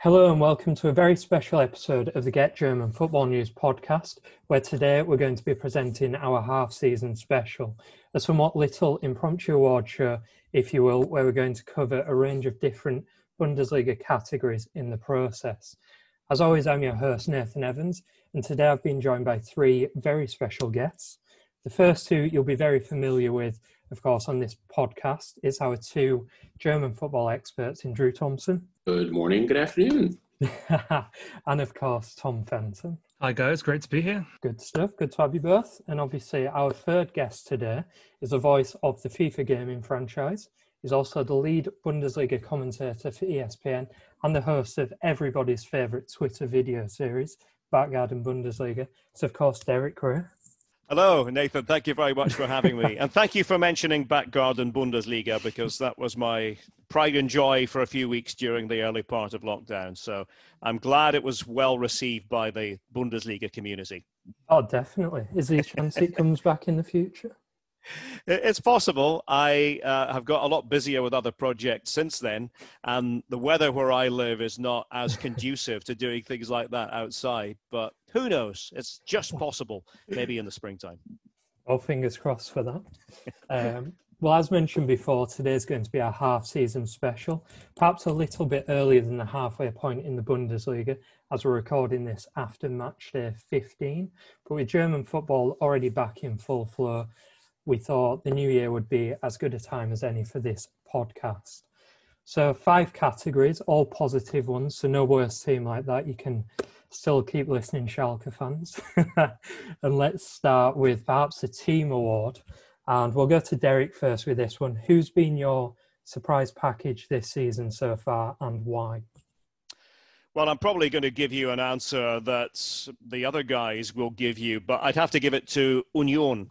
Hello and welcome to a very special episode of the Get German Football News podcast, where today we're going to be presenting our half season special, a somewhat little impromptu award show, if you will, where we're going to cover a range of different Bundesliga categories in the process. As always, I'm your host, Nathan Evans, and today I've been joined by three very special guests. The first two you'll be very familiar with, of course, on this podcast. It's our two German football experts in Drew Thompson. Good morning, good afternoon. and of course, Tom Fenton. Hi, guys. Great to be here. Good stuff. Good to have you both. And obviously, our third guest today is the voice of the FIFA gaming franchise. He's also the lead Bundesliga commentator for ESPN and the host of everybody's favourite Twitter video series, Backgarden Bundesliga. It's, of course, Derek Rae. Hello, Nathan. Thank you very much for having me. and thank you for mentioning Backgarden Bundesliga because that was my pride and joy for a few weeks during the early part of lockdown. So I'm glad it was well received by the Bundesliga community. Oh, definitely. Is there a chance it comes back in the future? It's possible. I uh, have got a lot busier with other projects since then, and the weather where I live is not as conducive to doing things like that outside. But who knows? It's just possible, maybe in the springtime. Well, fingers crossed for that. Um, well, as mentioned before, today's going to be our half season special, perhaps a little bit earlier than the halfway point in the Bundesliga, as we're recording this after match day 15. But with German football already back in full flow, we thought the new year would be as good a time as any for this podcast. So, five categories, all positive ones. So, no worse team like that. You can still keep listening, Schalke fans. and let's start with perhaps a team award. And we'll go to Derek first with this one. Who's been your surprise package this season so far and why? Well, I'm probably going to give you an answer that the other guys will give you, but I'd have to give it to Union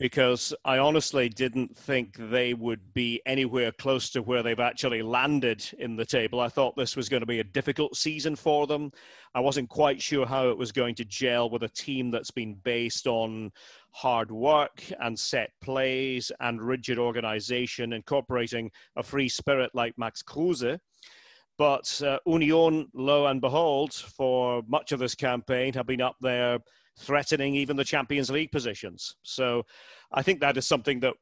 because I honestly didn't think they would be anywhere close to where they've actually landed in the table. I thought this was going to be a difficult season for them. I wasn't quite sure how it was going to gel with a team that's been based on hard work and set plays and rigid organization, incorporating a free spirit like Max Kruse. But uh, Union, lo and behold, for much of this campaign, have been up there threatening even the Champions League positions. So I think that is something that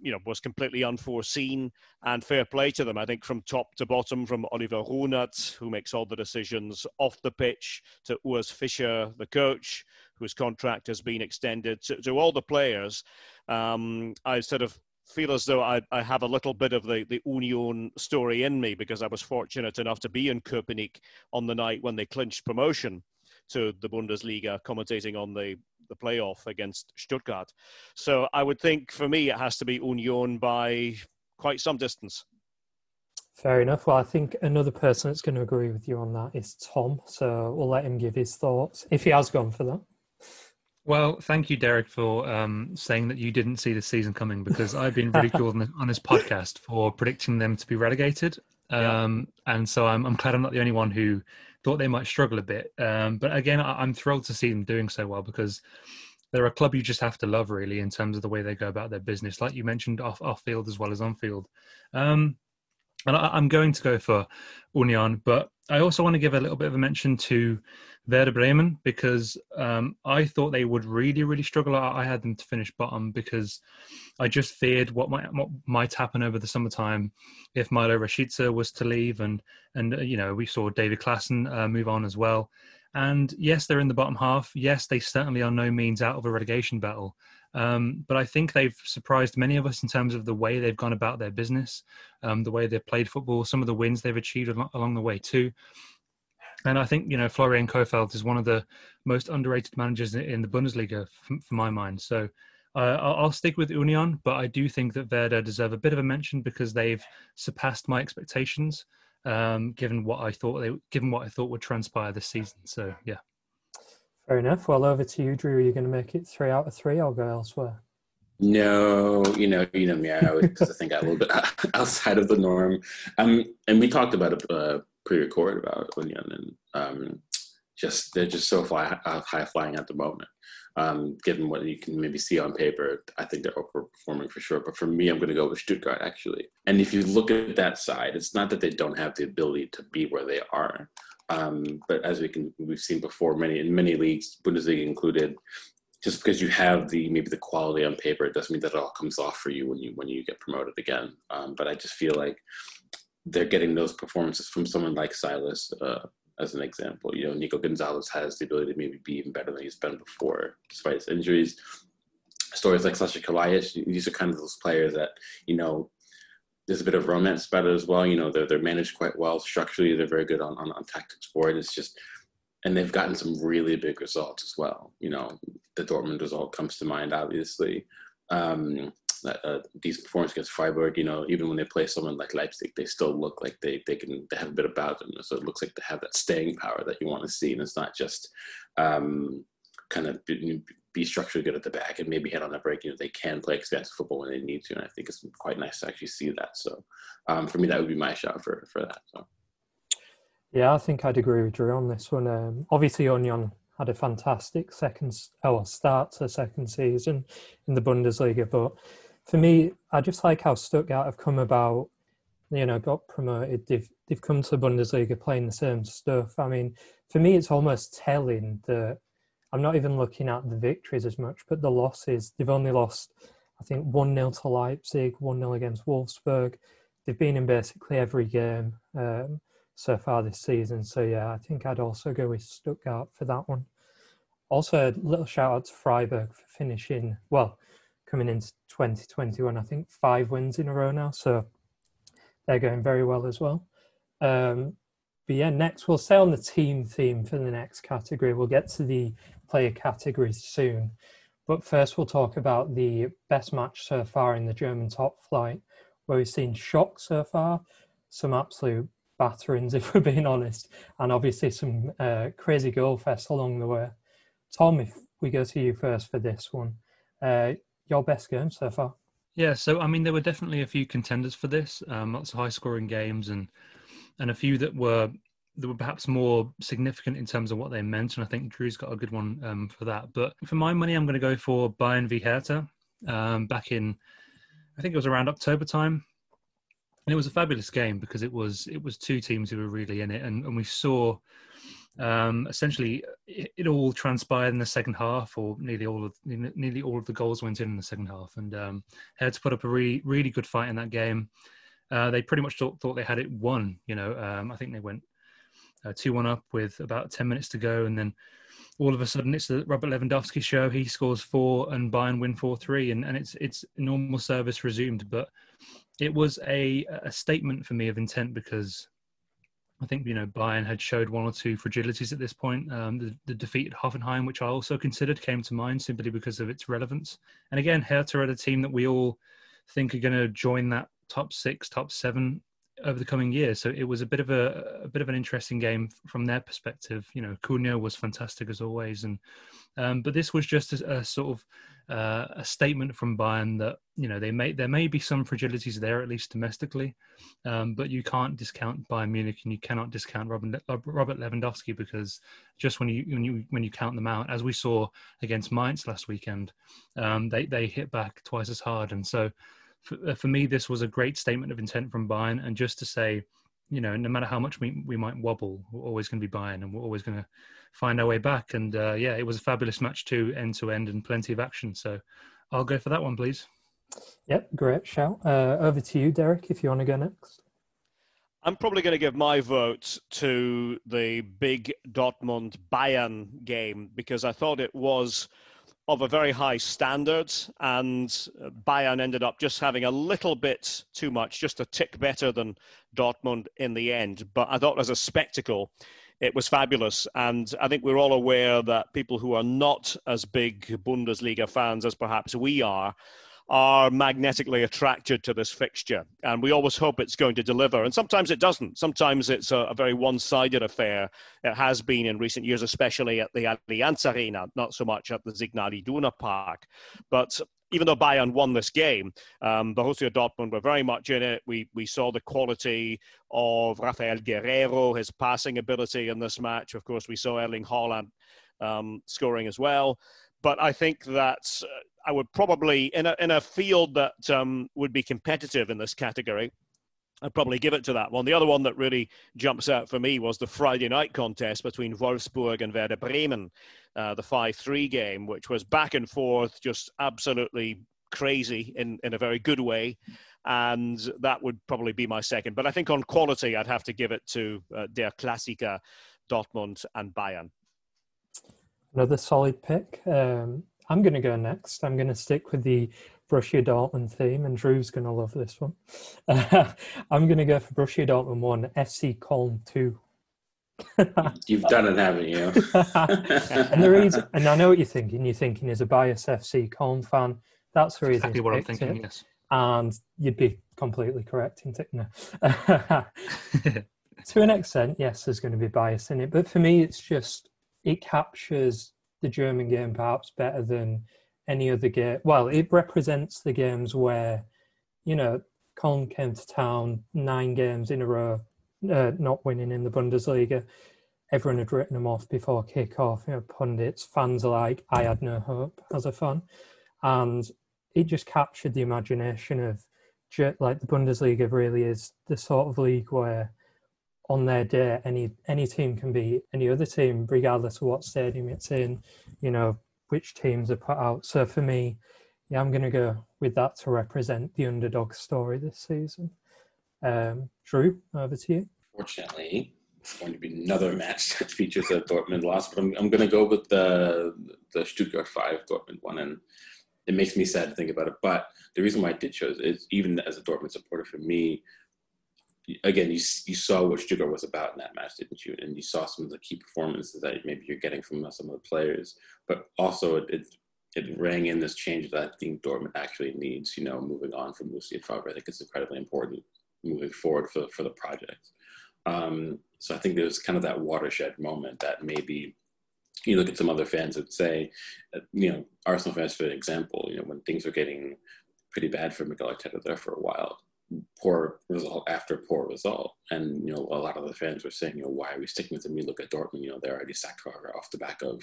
you know was completely unforeseen and fair play to them. I think from top to bottom, from Oliver Ruhnert, who makes all the decisions off the pitch, to Urs Fischer, the coach, whose contract has been extended, to, to all the players. Um, I sort of feel as though I, I, have a little bit of the, the Union story in me because I was fortunate enough to be in Köpenick on the night when they clinched promotion to the Bundesliga, commentating on the the playoff against Stuttgart. So I would think for me it has to be Union by quite some distance. Fair enough. Well, I think another person that's going to agree with you on that is Tom. So we'll let him give his thoughts if he has gone for that. Well, thank you, Derek, for um, saying that you didn't see the season coming because I've been ridiculed on, on this podcast for predicting them to be relegated. Um, yeah. And so I'm, I'm glad I'm not the only one who thought they might struggle a bit. Um, but again, I, am thrilled to see them doing so well because they're a club you just have to love, really, in terms of the way they go about their business, like you mentioned, off off field as well as on field. Um, and I, am going to go for Union, but I also want to give a little bit of a mention to Werder Bremen because um, I thought they would really, really struggle. I had them to finish bottom because I just feared what might what might happen over the summertime if Milo Rashica was to leave, and and uh, you know we saw David Klaassen uh, move on as well. And yes, they're in the bottom half. Yes, they certainly are no means out of a relegation battle. Um, but I think they've surprised many of us in terms of the way they've gone about their business, um, the way they've played football, some of the wins they've achieved along the way too. And I think you know Florian Kohfeldt is one of the most underrated managers in the Bundesliga, for, for my mind. So uh, I'll stick with Union, but I do think that Werder deserve a bit of a mention because they've surpassed my expectations, um, given what I thought they, given what I thought would transpire this season. So yeah. Fair enough. Well, over to you, Drew. Are you going to make it three out of three? I'll go elsewhere. No, you know, you know me. I always think I'm a little bit outside of the norm. Um, and we talked about a uh, pre-record about Union, and um, just they're just so fly, uh, high flying at the moment. Um, given what you can maybe see on paper, I think they're overperforming for sure. But for me, I'm going to go with Stuttgart actually. And if you look at that side, it's not that they don't have the ability to be where they are, um, but as we can we've seen before, many in many leagues, Bundesliga included, just because you have the maybe the quality on paper, it doesn't mean that it all comes off for you when you when you get promoted again. Um, but I just feel like they're getting those performances from someone like Silas, uh, as an example. You know, Nico Gonzalez has the ability to maybe be even better than he's been before, despite his injuries. Stories like Sasha Kalajdzic, these are kind of those players that, you know, there's a bit of romance about it as well. You know, they're, they're managed quite well. Structurally, they're very good on, on, on tactics board. It's just, and they've gotten some really big results as well. You know, the Dortmund result comes to mind, obviously. Um, uh, these performances against Freiburg, you know, even when they play someone like Leipzig, they still look like they they can they have a bit about them. So it looks like they have that staying power that you want to see, and it's not just um, kind of be, be structurally good at the back and maybe hit on the break. You know, they can play expansive football when they need to, and I think it's quite nice to actually see that. So um, for me, that would be my shot for for that. So. Yeah, I think I'd agree with Drew on this one. Um, obviously, Union had a fantastic second oh, start to second season in the Bundesliga, but for me, I just like how Stuttgart have come about. You know, got promoted. They've they've come to Bundesliga playing the same stuff. I mean, for me, it's almost telling that I'm not even looking at the victories as much, but the losses. They've only lost, I think, one 0 to Leipzig, one 0 against Wolfsburg. They've been in basically every game um, so far this season. So yeah, I think I'd also go with Stuttgart for that one. Also, a little shout out to Freiburg for finishing well coming into 2021. I think five wins in a row now, so they're going very well as well. Um, but yeah, next we'll stay on the team theme for the next category. We'll get to the player categories soon. But first, we'll talk about the best match so far in the German top flight, where we've seen shock so far, some absolute batterings, if we're being honest, and obviously some uh, crazy goal fest along the way. Tom, if we go to you first for this one, uh, your best game so far? Yeah, so I mean, there were definitely a few contenders for this. Um, lots of high-scoring games, and and a few that were that were perhaps more significant in terms of what they meant. And I think Drew's got a good one um, for that. But for my money, I'm going to go for Bayern v Hertha. Um, back in, I think it was around October time, and it was a fabulous game because it was it was two teams who were really in it, and, and we saw um, essentially, it, it, all transpired in the second half, or nearly all of nearly all of the goals went in in the second half, and um, had to put up a really really good fight in that game. Uh, they pretty much thought, thought they had it won. You know, um, I think they went uh, two one up with about ten minutes to go, and then all of a sudden it's the Robert Lewandowski show. He scores four, and Bayern win four three, and, and it's it's normal service resumed. But it was a a statement for me of intent because I think you know Bayern had showed one or two fragilities at this point. Um, the, the, defeat at Hoffenheim, which I also considered, came to mind simply because of its relevance. And again, Hertha are a team that we all think are going to join that top six, top seven over the coming years. So it was a bit of a, a bit of an interesting game from their perspective. You know, Cunha was fantastic as always, and um, but this was just a, a sort of uh, a statement from Bayern that you know they may there may be some fragilities there at least domestically, um, but you can't discount Bayern Munich and you cannot discount Robert, Robert Lewandowski because just when you when you when you count them out, as we saw against Mainz last weekend, um, they they hit back twice as hard, and so for, uh, for me this was a great statement of intent from Bayern, and just to say you know, no matter how much we, we might wobble, we're always going to be Bayern and we're always going to find our way back. And uh, yeah, it was a fabulous match too, end to end, and plenty of action. So I'll go for that one, please. Yep, great shout. Uh, over to you, Derek, if you want to go next. I'm probably going to give my vote to the big Dortmund Bayern game because I thought it was of a very high standard, and Bayern ended up just having a little bit too much, just a tick better than Dortmund in the end. But I thought as a spectacle, it was fabulous. And I think we're all aware that people who are not as big Bundesliga fans as perhaps we are are magnetically attracted to this fixture. And we always hope it's going to deliver. And sometimes it doesn't. Sometimes it's a, a very one sided affair. It has been in recent years, especially at the Allianz Arena, not so much at the Signal Iduna Park. But even though Bayern won this game, um, Borussia Dortmund were very much in it. We we saw the quality of Rafael Guerreiro, his passing ability in this match. Of course, we saw Erling Haaland um, scoring as well. but I think that I would probably, in a, in a field that um, would be competitive in this category, I'd probably give it to that one. The other one that really jumps out for me was the Friday night contest between Wolfsburg and Werder Bremen, uh, the 5 3 game, which was back and forth, just absolutely crazy in, in a very good way. And that would probably be my second. But I think on quality, I'd have to give it to uh, Der Klassiker, Dortmund and Bayern. Another solid pick. Um, I'm going to go next. I'm going to stick with the Borussia Dortmund theme, and Drew's going to love this one. Uh, I'm going to go for Borussia Dortmund 1, FC Köln 2. You've done it, haven't you? and the reason, and I know what you're thinking. You're thinking as a bias FC Köln fan. That's the reason. Exactly what I'm thinking. It. Yes, and you'd be completely correct in thinking. to an extent, yes, there's going to be bias in it, but for me, it's just it captures the German game perhaps better than any other game. Well, it represents the games where, you know, Köln came to town nine games in a row, uh, not winning in the Bundesliga. Everyone had written them off before kick-off. You know, pundits, fans alike. I had no hope as a fan, and it just captured the imagination of like the Bundesliga really is the sort of league where on their day any any team can be any other team regardless of what stadium it's in you know which teams are put out. So for me yeah i'm going to go with that to represent the underdog story this season. Um, drew over to you. Fortunately it's going to be another match that features a dortmund loss but i'm, I'm going to go with the the stuttgart 5 dortmund one and it makes me sad to think about it but the reason why i did choose is even as a dortmund supporter for me again, you you saw what Stuttgart was about in that match, didn't you? And you saw some of the key performances that maybe you're getting from some of the players, but also it it, it rang in this change that I think Dortmund actually needs. You know, moving on from Lucien Favre, I think it's incredibly important moving forward for for the project. Um, so I think there was kind of that watershed moment that maybe you look at some other fans that say, you know, Arsenal fans, for example, you know, when things were getting pretty bad for Mikel Arteta there for a while, poor result after poor result. And, you know, a lot of the fans were saying, you know, why are we sticking with him? We look at Dortmund, you know, they're already sacked off the back of,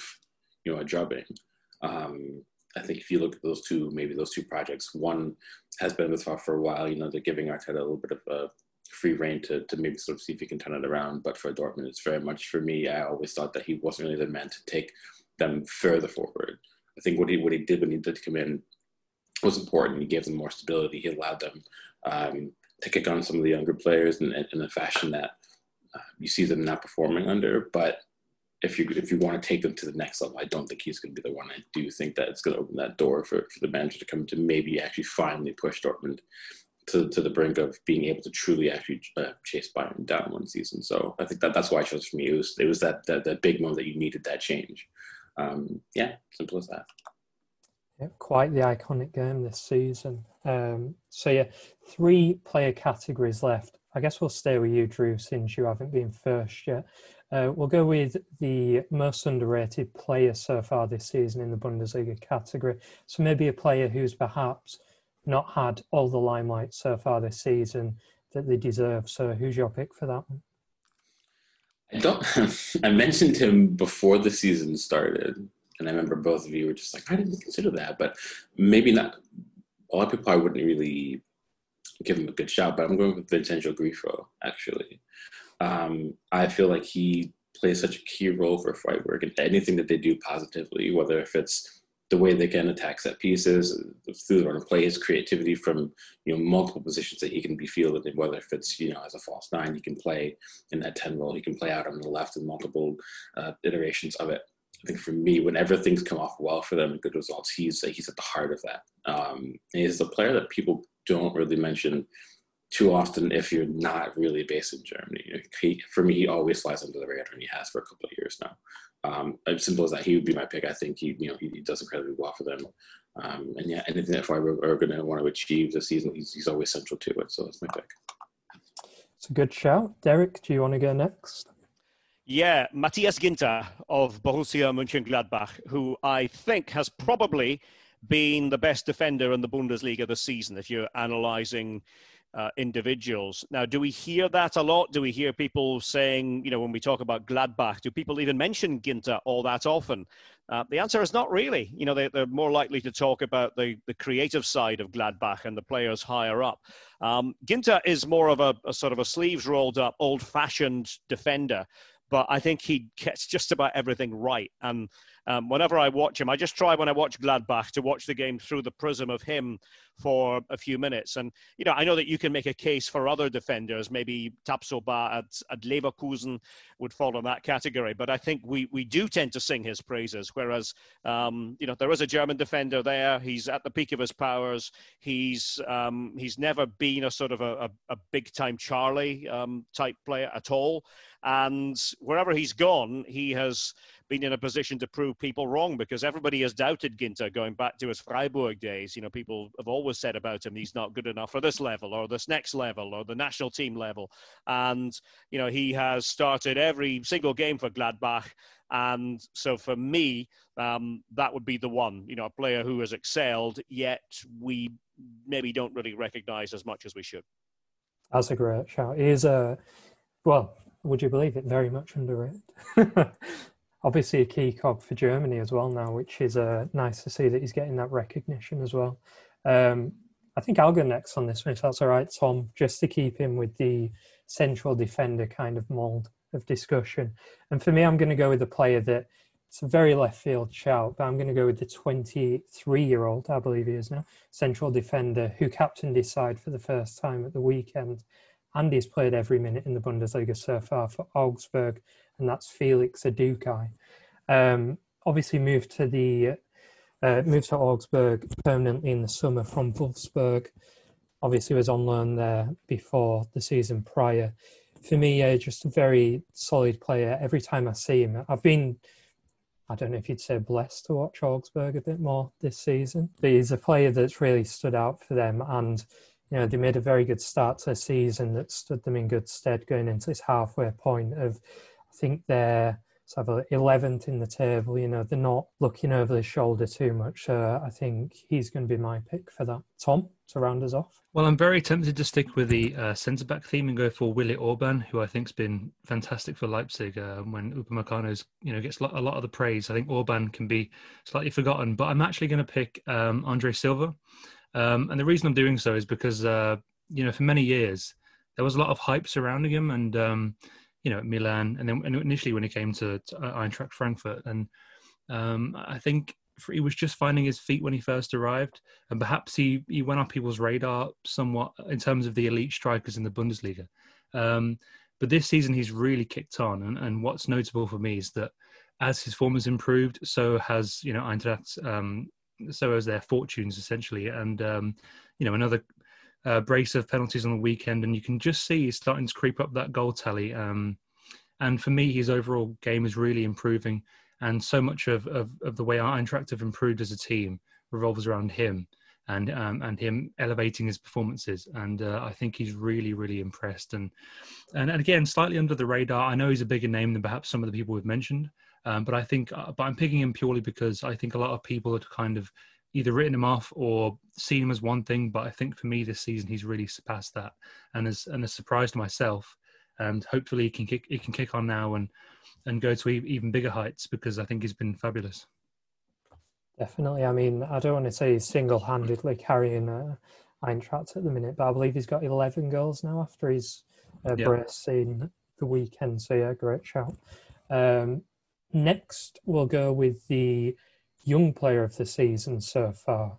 you know, a drubbing. Um, I think if you look at those two, maybe those two projects, one has been with Favre for a while, you know, they're giving Arteta a little bit of a free reign to, to maybe sort of see if he can turn it around. But for Dortmund, it's very much for me, I always thought that he wasn't really the man to take them further forward. I think what he what he did when he did come in was important. He gave them more stability. He allowed them um, to kick on some of the younger players in, in a fashion that uh, you see them not performing under. But if you if you want to take them to the next level, I don't think he's going to be the one. I do think that it's going to open that door for, for the manager to come to maybe actually finally push Dortmund to, to the brink of being able to truly actually uh, chase Bayern down one season. So I think that that's why I chose for me. It was it was that that, that big moment that you needed that change. Um, yeah, simple as that. Yeah, quite the iconic game this season. Um, so yeah, three player categories left. I guess we'll stay with you, Drew, since you haven't been first yet. Uh, we'll go with the most underrated player so far this season in the Bundesliga category. So maybe a player who's perhaps not had all the limelight so far this season that they deserve. So who's your pick for that one? I don't. I mentioned him before the season started, and I remember both of you were just like, I didn't consider that, but maybe not. A lot of people I wouldn't really give him a good shot, but I'm going with Vincenzo Grifo, actually. Um, I feel like he plays such a key role for Freiburg and anything that they do positively, whether if it's the way they can attack set pieces through the run of play, his creativity from you know multiple positions that he can be fielded in, whether if it's you know as a false nine, he can play in that ten role, he can play out on the left in multiple uh, iterations of it. I think for me, whenever things come off well for them and good results, he's he's at the heart of that. Um, he's a player that people don't really mention too often if you're not really based in Germany. He, for me, he always flies under the radar, and he has for a couple of years now. Um, as simple as that, he would be my pick. I think he, you know, he, he does incredibly well for them. Um, and yeah, anything that Freiburg are going to want to achieve this season, he's, he's always central to it. So that's my pick. It's a good shout. Derek, do you want to go next? Yeah, Matthias Ginter of Borussia Mönchengladbach, who I think has probably been the best defender in the Bundesliga this season. If you're analysing uh, individuals. Now, do we hear that a lot? Do we hear people saying, you know, when we talk about Gladbach, do people even mention Ginter all that often? Uh, the answer is not really. You know, they, are more likely to talk about the, the creative side of Gladbach and the players higher up. Um, Ginter is more of a, a sort of a sleeves rolled up, old fashioned defender but I think he gets just about everything right. And um, whenever I watch him, I just try when I watch Gladbach to watch the game through the prism of him for a few minutes. And, you know, I know that you can make a case for other defenders. Maybe Tapsoba at, at Leverkusen would fall in that category. But I think we, we do tend to sing his praises. Whereas, um, you know, there is a German defender there. He's at the peak of his powers. He's, um, he's never been a sort of a, a, a big time Charlie um, type player at all. And wherever he's gone, he has been in a position to prove people wrong because everybody has doubted Ginter going back to his Freiburg days. You know, people have always said about him he's not good enough for this level or this next level or the national team level. And, you know, he has started every single game for Gladbach. And so for me, um, that would be the one, you know, a player who has excelled, yet we maybe don't really recognize as much as we should. That's a great shout. He is a, well, would you believe it, very much underrated. Obviously, a key cog for Germany as well now, which is uh, nice to see that he's getting that recognition as well. Um, I think I'll go next on this one, if that's all right, Tom, just to keep him with the central defender kind of mould of discussion. And for me, I'm going to go with a player that it's a very left field shout, but I'm going to go with the 23 year old, I believe he is now, central defender who captained his side for the first time at the weekend Andy's played every minute in the Bundesliga so far for Augsburg, and that's Felix Uduokhai. Um, obviously, moved to the uh, moved to Augsburg permanently in the summer from Wolfsburg. Obviously, was on loan there before the season prior. For me, uh, just a very solid player. Every time I see him, I've been I don't know if you'd say blessed to watch Augsburg a bit more this season. But he's a player that's really stood out for them and you know, they made a very good start to the season that stood them in good stead going into this halfway point of, I think they're sort of 11th in the table. You know, they're not looking over their shoulder too much. Uh, I think he's going to be my pick for that. Tom, to round us off. Well, I'm very tempted to stick with the uh, centre back theme and go for Willi Orban, who I think's been fantastic for Leipzig. Uh, when Upamecano's, you know, gets a lot of the praise, I think Orban can be slightly forgotten. But I'm actually going to pick um, Andre Silva. Um, and the reason I'm doing so is because, uh, you know, for many years, there was a lot of hype surrounding him and, um, you know, Milan, and then and initially when he came to, to Eintracht Frankfurt. And um, I think he was just finding his feet when he first arrived. And perhaps he, he went off people's radar somewhat in terms of the elite strikers in the Bundesliga. Um, but this season, he's really kicked on. And, and what's notable for me is that as his form has improved, so has you know Eintracht's um, so as their fortunes essentially. And um, you know another uh, brace of penalties on the weekend, and you can just see he's starting to creep up that goal tally. Um, and for me, his overall game is really improving, and so much of of, of the way our Eintracht have improved as a team revolves around him and um, and him elevating his performances. And uh, I think he's really, really impressed. And, and again, slightly under the radar. I know he's a bigger name than perhaps some of the people we've mentioned, um, but I think, uh, but I'm picking him purely because I think a lot of people had kind of either written him off or seen him as one thing. But I think for me this season he's really surpassed that, and has and a surprise to myself. And hopefully he can kick he can kick on now and and go to even bigger heights because I think he's been fabulous. Definitely. I mean, I don't want to say he's single-handedly carrying uh, Eintracht at the minute, but I believe he's got 11 goals now after his uh, yep. brace in the weekend. So yeah, great shout. Um, Next, we'll go with the young player of the season so far.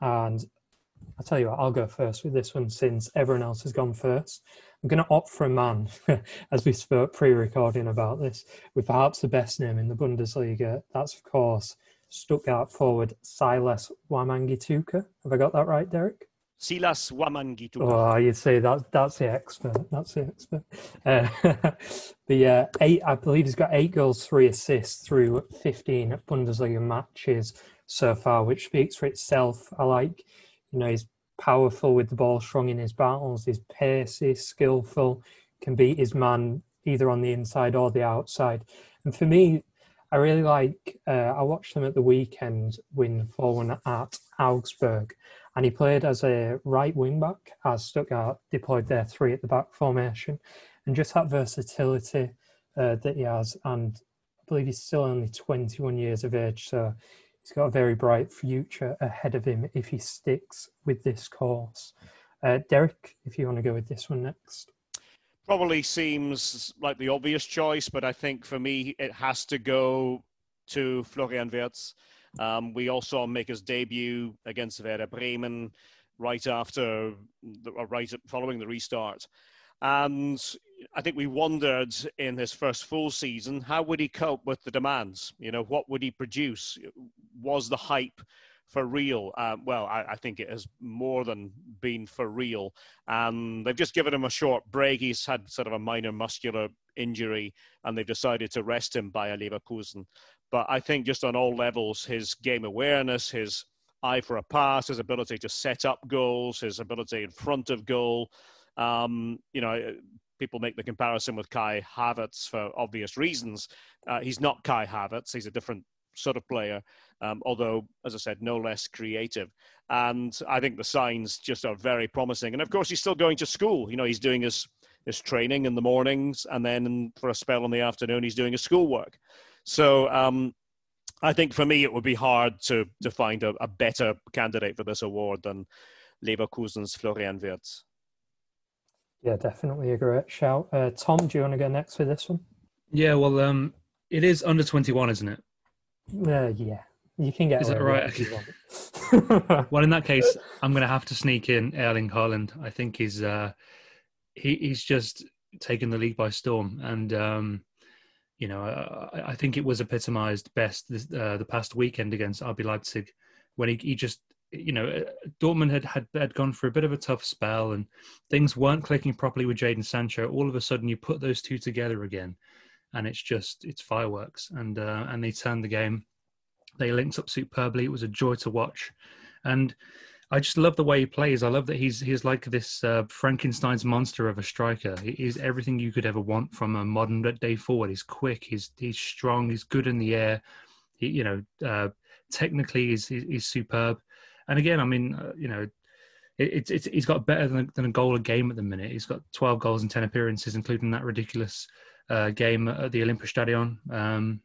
And I'll tell you what, I'll go first with this one since everyone else has gone first. I'm going to opt for a man, as we spoke pre recording about this, with perhaps the best name in the Bundesliga. That's, of course, Stuttgart forward Silas Wamangituka. Have I got that right, Derek? Silas Wamangituka. Oh, you see, that's that's the expert. That's the expert. Uh, the eight, I believe, he's got eight goals, three assists through 15 Bundesliga matches so far, which speaks for itself. I like, you know, he's powerful with the ball, strong in his battles, he's pacey, skillful, can beat his man either on the inside or the outside. And for me, I really like. Uh, I watched them at the weekend win 4 1 at Augsburg and he played as a right wing back as Stuttgart deployed their three at the back formation, and just that versatility uh, that he has, and I believe he's still only 21 years of age, so he's got a very bright future ahead of him if he sticks with this course. Uh, Derek, if you want to go with this one next. Probably seems like the obvious choice, but I think for me it has to go to Florian Wirtz. Um, we also make his debut against Werder Bremen right after, the, right following the restart. And I think we wondered in his first full season, how would he cope with the demands? You know, what would he produce? Was the hype for real? Um, well, I, I, think it has more than been for real. And they've just given him a short break. He's had sort of a minor muscular injury, and they've decided to rest him by Leverkusen. But I think just on all levels, his game awareness, his eye for a pass, his ability to set up goals, his ability in front of goal. Um, you know, people make the comparison with Kai Havertz for obvious reasons. Uh, he's not Kai Havertz. He's a different sort of player, um, although, as I said, no less creative. And I think the signs just are very promising. And of course, he's still going to school. You know, he's doing his his training in the mornings, and then for a spell in the afternoon, he's doing his schoolwork. So um, I think for me, it would be hard to, to find a, a better candidate for this award than Leverkusen's Florian Wirtz. Yeah, definitely a great shout. Uh, Tom, do you want to go next with this one? Yeah, well, um, it is under 21, isn't it? Uh, yeah, you can get. Is that right? well, in that case, I'm going to have to sneak in Erling Haaland. I think he's uh, he, he's just taken the league by storm, and um, you know, I, I think it was epitomised best this, uh, the past weekend against RB Leipzig when he, he just, you know, uh, Dortmund had, had had gone for a bit of a tough spell and things weren't clicking properly with Jadon Sancho. All of a sudden, you put those two together again, and it's just it's fireworks. And uh, and they turned the game. They linked up superbly. It was a joy to watch, and I just love the way he plays. I love that he's he's like this uh, Frankenstein's monster of a striker. He's everything you could ever want from a modern day forward. He's quick. He's he's strong. He's good in the air. He, you know, uh, technically he's, he's superb. And again, I mean, uh, you know, it's it, he's got better than, than a goal a game at the minute. He's got 12 goals and 10 appearances, including that ridiculous uh, game at the Olympiastadion. Um,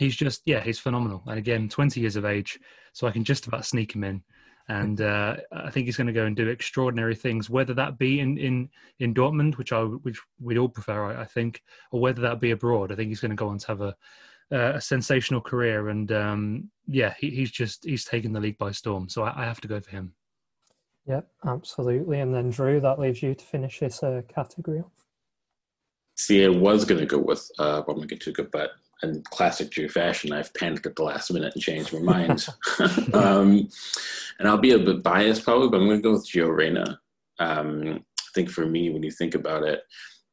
he's just yeah, he's phenomenal. And again, 20 years of age, so I can just about sneak him in and uh, I think he's going to go and do extraordinary things. Whether that be in in in Dortmund, which I which we'd all prefer, I, I think, or whether that be abroad, I think he's going to go on to have a a sensational career. And um, yeah, he, he's just he's taken the league by storm. So I, I, have to go for him. Yep, absolutely. And then Drew, that leaves you to finish this uh, category off. See, I was going to go with uh, Wamangituka, but in classic Drew fashion, I've panicked at the last minute and changed my mind. um, and I'll be a bit biased probably, but I'm going to go with Gio Reyna. Um, I think for me, when you think about it,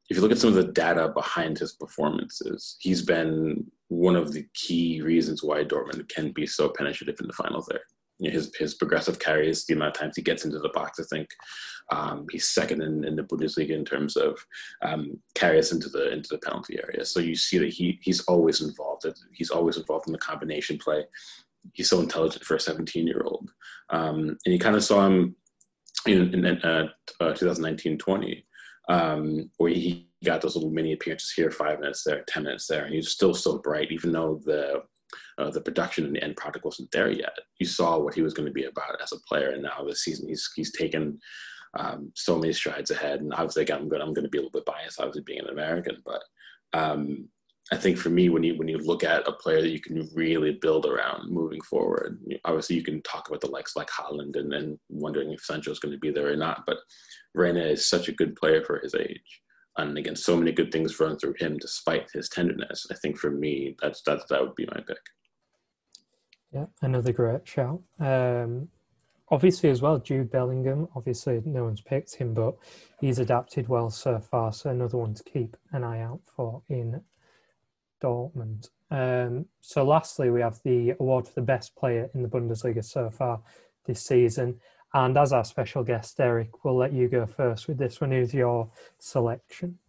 if you look at some of the data behind his performances, he's been one of the key reasons why Dortmund can be so penetrative in the finals there you know, his his progressive carries, the amount of times he gets into the box. I think um, he's second in, in the Bundesliga in terms of um, carries into the into the penalty area. So you see that he he's always involved. He's always involved in the combination play. He's so intelligent for a 17 year old, um, and you kind of saw him in, in uh, uh, 2019-20 um, where he got those little mini appearances here, five minutes there, ten minutes there, and he's still so bright, even though the uh, the production and the end product wasn't there yet. You saw what he was going to be about as a player, and now this season he's he's taken um, so many strides ahead. And obviously, again, I'm going I'm going to be a little bit biased, obviously being an American, but um, I think for me, when you when you look at a player that you can really build around moving forward, obviously you can talk about the likes like Haaland and then wondering if Sancho is going to be there or not. But Reyna is such a good player for his age and again, so many good things run through him despite his tenderness. I think for me, that's that that would be my pick. Yeah, another great shout. Um, obviously, as well, Jude Bellingham. Obviously, no one's picked him, but he's adapted well so far. So another one to keep an eye out for in Dortmund. Um, so, lastly, we have the award for the best player in the Bundesliga so far this season. And as our special guest, Derek, we'll let you go first with this one. Who's your selection?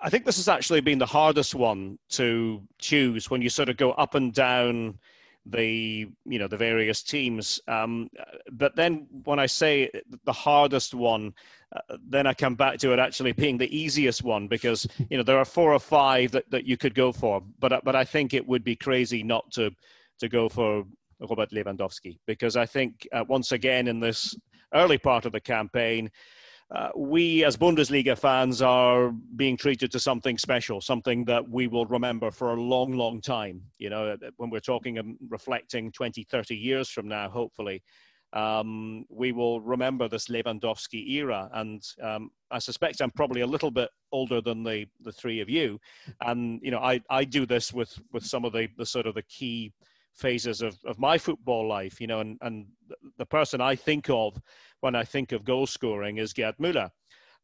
I think this has actually been the hardest one to choose when you sort of go up and down the you know the various teams. Um, but then when I say the hardest one, uh, then I come back to it actually being the easiest one because you know there are four or five that, that you could go for, but but I think it would be crazy not to to go for Robert Lewandowski because I think uh, once again in this early part of the campaign uh, we as Bundesliga fans are being treated to something special, something that we will remember for a long, long time. You know, when we're talking and reflecting 20, 30 years from now, hopefully, um, we will remember this Lewandowski era. And um, I suspect I'm probably a little bit older than the, the three of you. And, you know, I, I do this with, with some of the, the sort of the key phases of, of my football life, you know, and, and the person I think of when I think of goal scoring is Gerd Müller.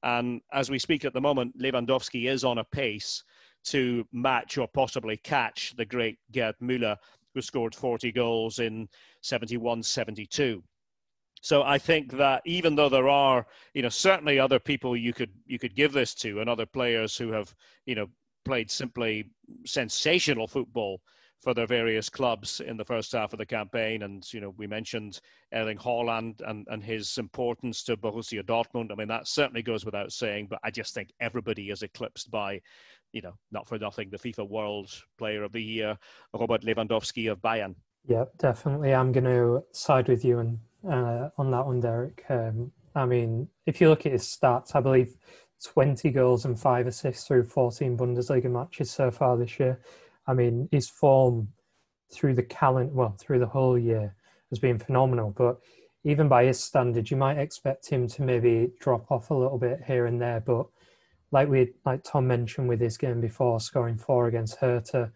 And as we speak at the moment, Lewandowski is on a pace to match or possibly catch the great Gerd Müller, who scored 40 goals in 71 72. So I think that even though there are, you know, certainly other people you could you could give this to, and other players who have, you know, played simply sensational football for their various clubs in the first half of the campaign. And, you know, we mentioned Erling Haaland and, and his importance to Borussia Dortmund. I mean, that certainly goes without saying, but I just think everybody is eclipsed by, you know, not for nothing, the FIFA World Player of the Year, Robert Lewandowski of Bayern. Yeah, definitely. I'm going to side with you and, uh, on that one, Derek. Um, I mean, if you look at his stats, I believe 20 goals and five assists through 14 Bundesliga matches so far this year. I mean, his form through the calendar, well, through the whole year has been phenomenal. But even by his standards, you might expect him to maybe drop off a little bit here and there. But like we, like Tom mentioned with his game before, scoring four against Hertha,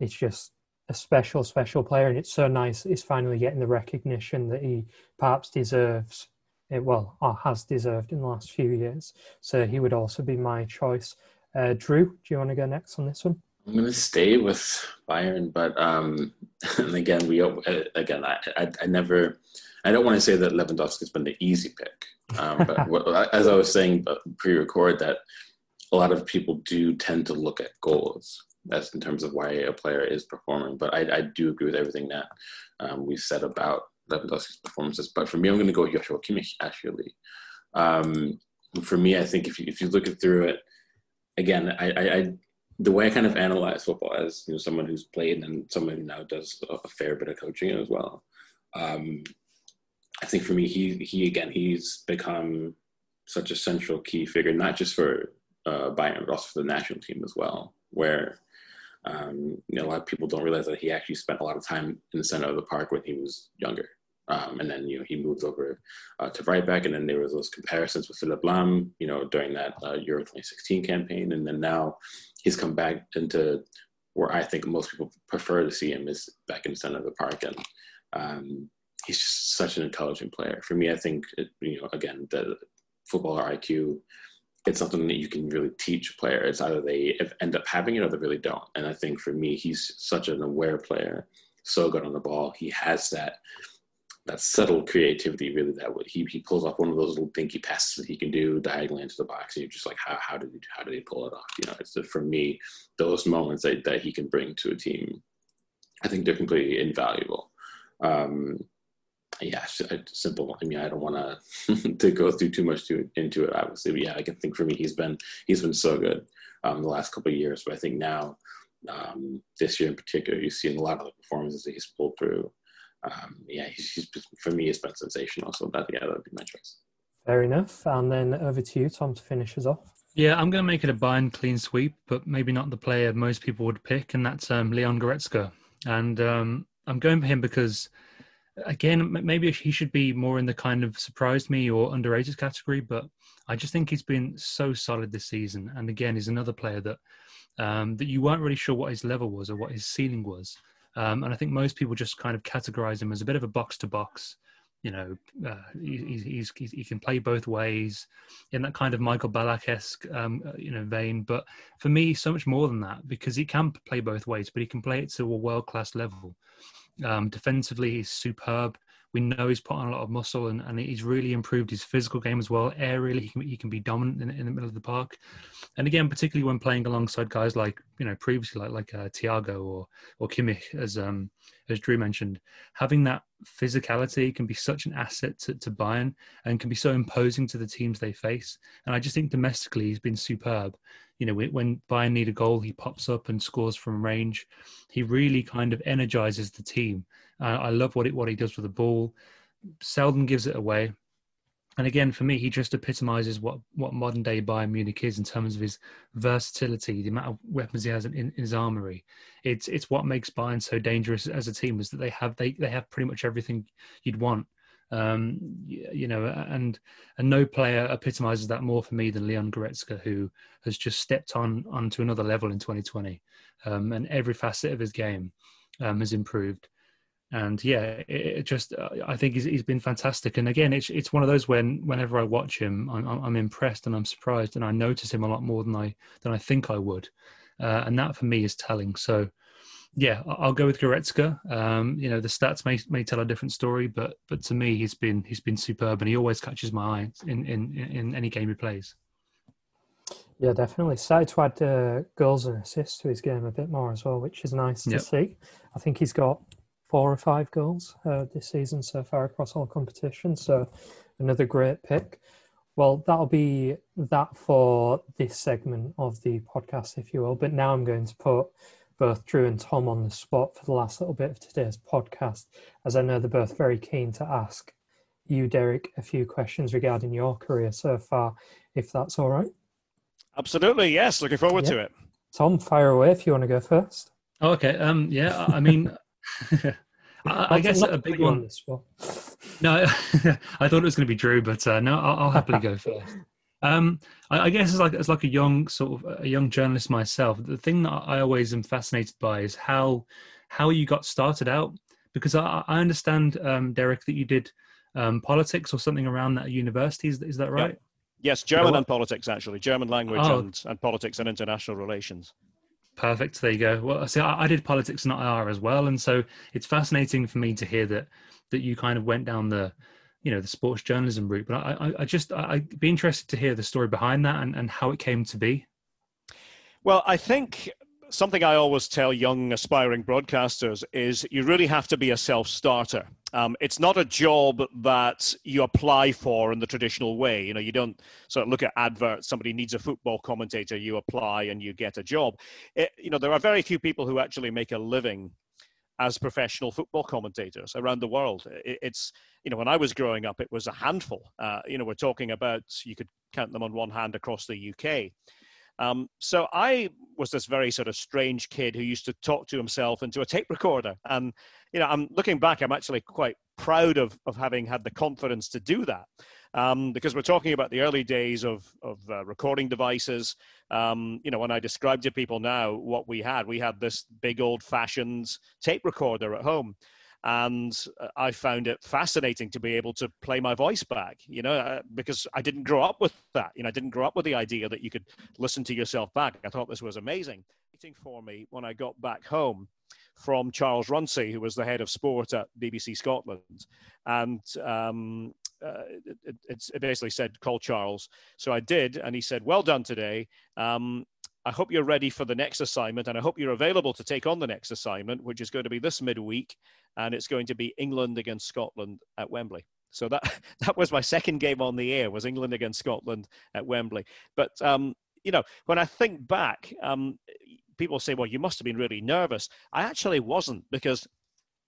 it's just a special, special player, and it's so nice. He's finally getting the recognition that he perhaps deserves. It, well, or has deserved in the last few years. So he would also be my choice. Uh, Drew, do you want to go next on this one? I'm going to stay with Bayern, but um, and again, we uh, again, I, I, I never, I don't want to say that Lewandowski's been the easy pick, um, but as I was saying uh, pre-record, that a lot of people do tend to look at goals as in terms of why a player is performing. But I, I do agree with everything that um, we said about Lewandowski's performances. But for me, I'm going to go Joshua Kimmich. Actually, um, for me, I think if you if you look it through it, again, I, I the way I kind of analyze football as you know someone who's played and someone who now does a fair bit of coaching as well. Um, I think for me, he he again he's become such a central key figure, not just for uh, Bayern but also for the national team as well. Where um, you know a lot of people don't realize that he actually spent a lot of time in the center of the park when he was younger. Um, and then you know he moved over uh, to right back, and then there was those comparisons with Philipp Lahm, you know, during that uh, Euro 2016 campaign, and then now he's come back into where I think most people prefer to see him is back in the center of the park, and um, he's just such an intelligent player. For me, I think it, you know again the footballer IQ. It's something that you can really teach a player. It's either they end up having it or they really don't. And I think for me, he's such an aware player, so good on the ball. He has that that subtle creativity really that what he, he pulls off one of those little dinky passes that he can do diagonally into the box and you're just like how, how did he how did he pull it off? You know it's for me those moments that, that he can bring to a team i think they're completely invaluable. Um yeah simple i mean i don't want to to go through too much to, into it obviously but yeah i can think for me he's been he's been so good um the last couple of years but i think now um this year in particular you've seen a lot of the performances that he's pulled through um, yeah, he's, he's, for me, it's been sensational. So that yeah, that would be my choice. Fair enough. And then over to you, Tom, to finish us off. Yeah, I'm going to make it a Bayern clean sweep, but maybe not the player most people would pick, and that's um, Leon Goretzka. And um, I'm going for him because, again, maybe he should be more in the kind of surprised me or underrated category, but I just think he's been so solid this season. And again, he's another player that um, that you weren't really sure what his level was or what his ceiling was. Um, and I think most people just kind of categorize him as a bit of a box to box. You know, uh, he, he's, he's, he can play both ways in that kind of Michael Ballack esque, um, uh, you know, vein. But for me, so much more than that because he can play both ways, but he can play it to a world class level. Um, defensively, he's superb We know he's put on a lot of muscle and, and he's really improved his physical game as well. Aerially, he can, he can be dominant in, in the middle of the park. And again, particularly when playing alongside guys like, you know, previously like like uh, Thiago or or Kimmich, as um as Drew mentioned, having that physicality can be such an asset to, to Bayern and can be so imposing to the teams they face. And I just think domestically he's been superb. You know, when Bayern need a goal, he pops up and scores from range. He really kind of energizes the team. Uh, I love what it what he does with the ball. Seldom gives it away. And again, for me, he just epitomizes what, what modern day Bayern Munich is in terms of his versatility, the amount of weapons he has in, in, his armory. It's it's what makes Bayern so dangerous as a team is that they have they, they have pretty much everything you'd want. Um, you know, and and no player epitomizes that more for me than Leon Goretzka, who has just stepped on onto another level in 2020, um, and every facet of his game um, has improved and yeah, it, it just uh, I think he's, he's been fantastic. And again, it's it's one of those when whenever I watch him, I'm, I'm impressed and I'm surprised, and I notice him a lot more than I than I think I would, uh, and that for me is telling. So. Yeah, I'll go with Goretzka. Um, you know, the stats may may tell a different story, but but to me, he's been he's been superb, and he always catches my eye in in, in any game he plays. Yeah, definitely. Started to add uh, goals and assists to his game a bit more as well, which is nice to see. I think he's got four or five goals uh, this season so far across all competitions. So another great pick. Well, that'll be that for this segment of the podcast, if you will. But now I'm going to put both Drew and Tom on the spot for the last little bit of today's podcast, as I know they're both very keen to ask you, Derek, a few questions regarding your career so far, if that's all right. Absolutely, yes. Looking forward to it. Tom, fire away if you want to go first. Oh, okay. Um, yeah, I mean, I, I guess a big one. On no, I thought it was going to be Drew, but uh, no, I'll, I'll happily go first. Um, I, I, guess as like as like a young sort of a young journalist myself, the thing that I always am fascinated by is how how you got started out. Because I, I understand, um, Derek, that you did um, politics or something around that at university. Is, is that right? Yeah. Yes, German and politics actually, German language oh. and, and politics and international relations. Perfect. There you go. Well, see, I, I did politics and IR as well, and so it's fascinating for me to hear that that you kind of went down the, you know, the sports journalism route. But I, I, I just, I'd be interested to hear the story behind that and, and how it came to be. Well, I think something I always tell young aspiring broadcasters is you really have to be a self starter. Um, it's not a job that you apply for in the traditional way. You know, you don't sort of look at adverts. Somebody needs a football commentator, you apply and you get a job. It, you know, there are very few people who actually make a living as professional football commentators around the world. It's you know, when I was growing up, it was a handful. Uh, you know, we're talking about you could count them on one hand across the UK. Um, so I was this very sort of strange kid who used to talk to himself into a tape recorder. And, you know, I'm looking back, I'm actually quite proud of, of having had the confidence to do that. Um, because we're talking about the early days of, of uh, recording devices. Um, you know, when I describe to people now what we had, we had this big old fashioned tape recorder at home and uh, I found it fascinating to be able to play my voice back, you know, uh, because I didn't grow up with that. You know, I didn't grow up with the idea that you could listen to yourself back. I thought this was amazing. For me when I got back home from Charles Runcie, who was the head of sport at BBC Scotland, and um, uh, it, it, basically said, "Call Charles." So I did, and he said, "Well done today. Um, I hope you're ready for the next assignment, and I hope you're available to take on the next assignment, which is going to be this midweek, and it's going to be England against Scotland at Wembley. So that that was my second game on the air was England against Scotland at Wembley. But um, you know, when I think back, um, people say, "Well, you must have been really nervous." I actually wasn't because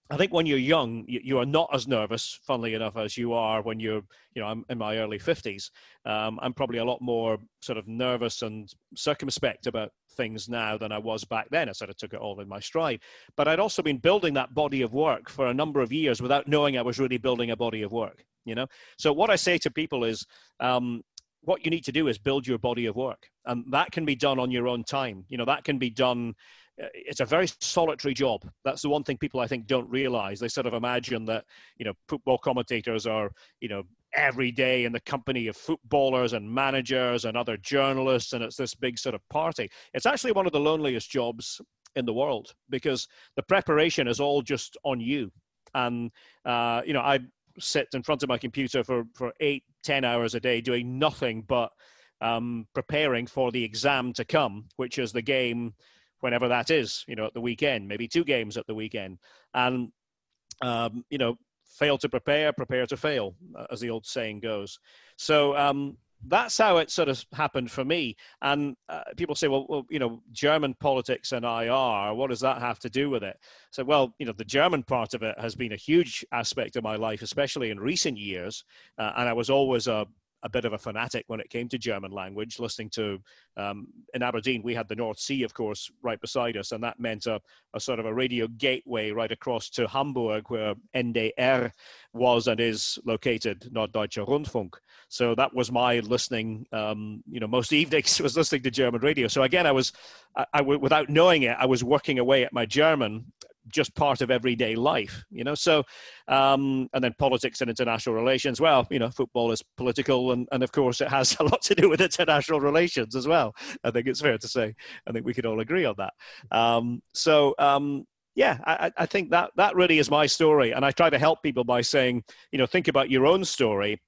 I think when you're young, you, you, are not as nervous, funnily enough, as you are when you're, you know, I'm in my early 50s. Um, I'm probably a lot more sort of nervous and circumspect about things now than I was back then. I sort of took it all in my stride. But I'd also been building that body of work for a number of years without knowing I was really building a body of work, you know? So what I say to people is, um, what you need to do is build your body of work and that can be done on your own time you know that can be done it's a very solitary job. That's the one thing people I think don't realize. They sort of imagine that you know football commentators are you know every day in the company of footballers and managers and other journalists, and it's this big sort of party. It's actually one of the loneliest jobs in the world because the preparation is all just on you. And uh, you know, I sit in front of my computer for, for eight, ten hours a day doing nothing but um, preparing for the exam to come, which is the game whenever that is, you know, at the weekend, maybe two games at the weekend. And, um, you know, fail to prepare, prepare to fail, as the old saying goes. So um, that's how it sort of happened for me. And uh, people say, well, well, you know, German politics and IR, what does that have to do with it? So, well, you know, the German part of it has been a huge aspect of my life, especially in recent years. Uh, and I was always a a bit of a fanatic when it came to German language, listening to, um, in Aberdeen, we had the North Sea, of course, right beside us, and that meant a, a sort of a radio gateway right across to Hamburg, where NDR was and is located, Norddeutscher Rundfunk. So that was my listening, um, you know, most evenings was listening to German radio. So again, I was, I, I, without knowing it, I was working away at my German just part of everyday life, you know. So, um, and then politics and international relations. Well, you know, football is political, and, and of course, it has a lot to do with international relations as well. I think it's fair to say. I think we could all agree on that. Um, so, um, yeah, I, I think that that really is my story, and I try to help people by saying, you know, think about your own story,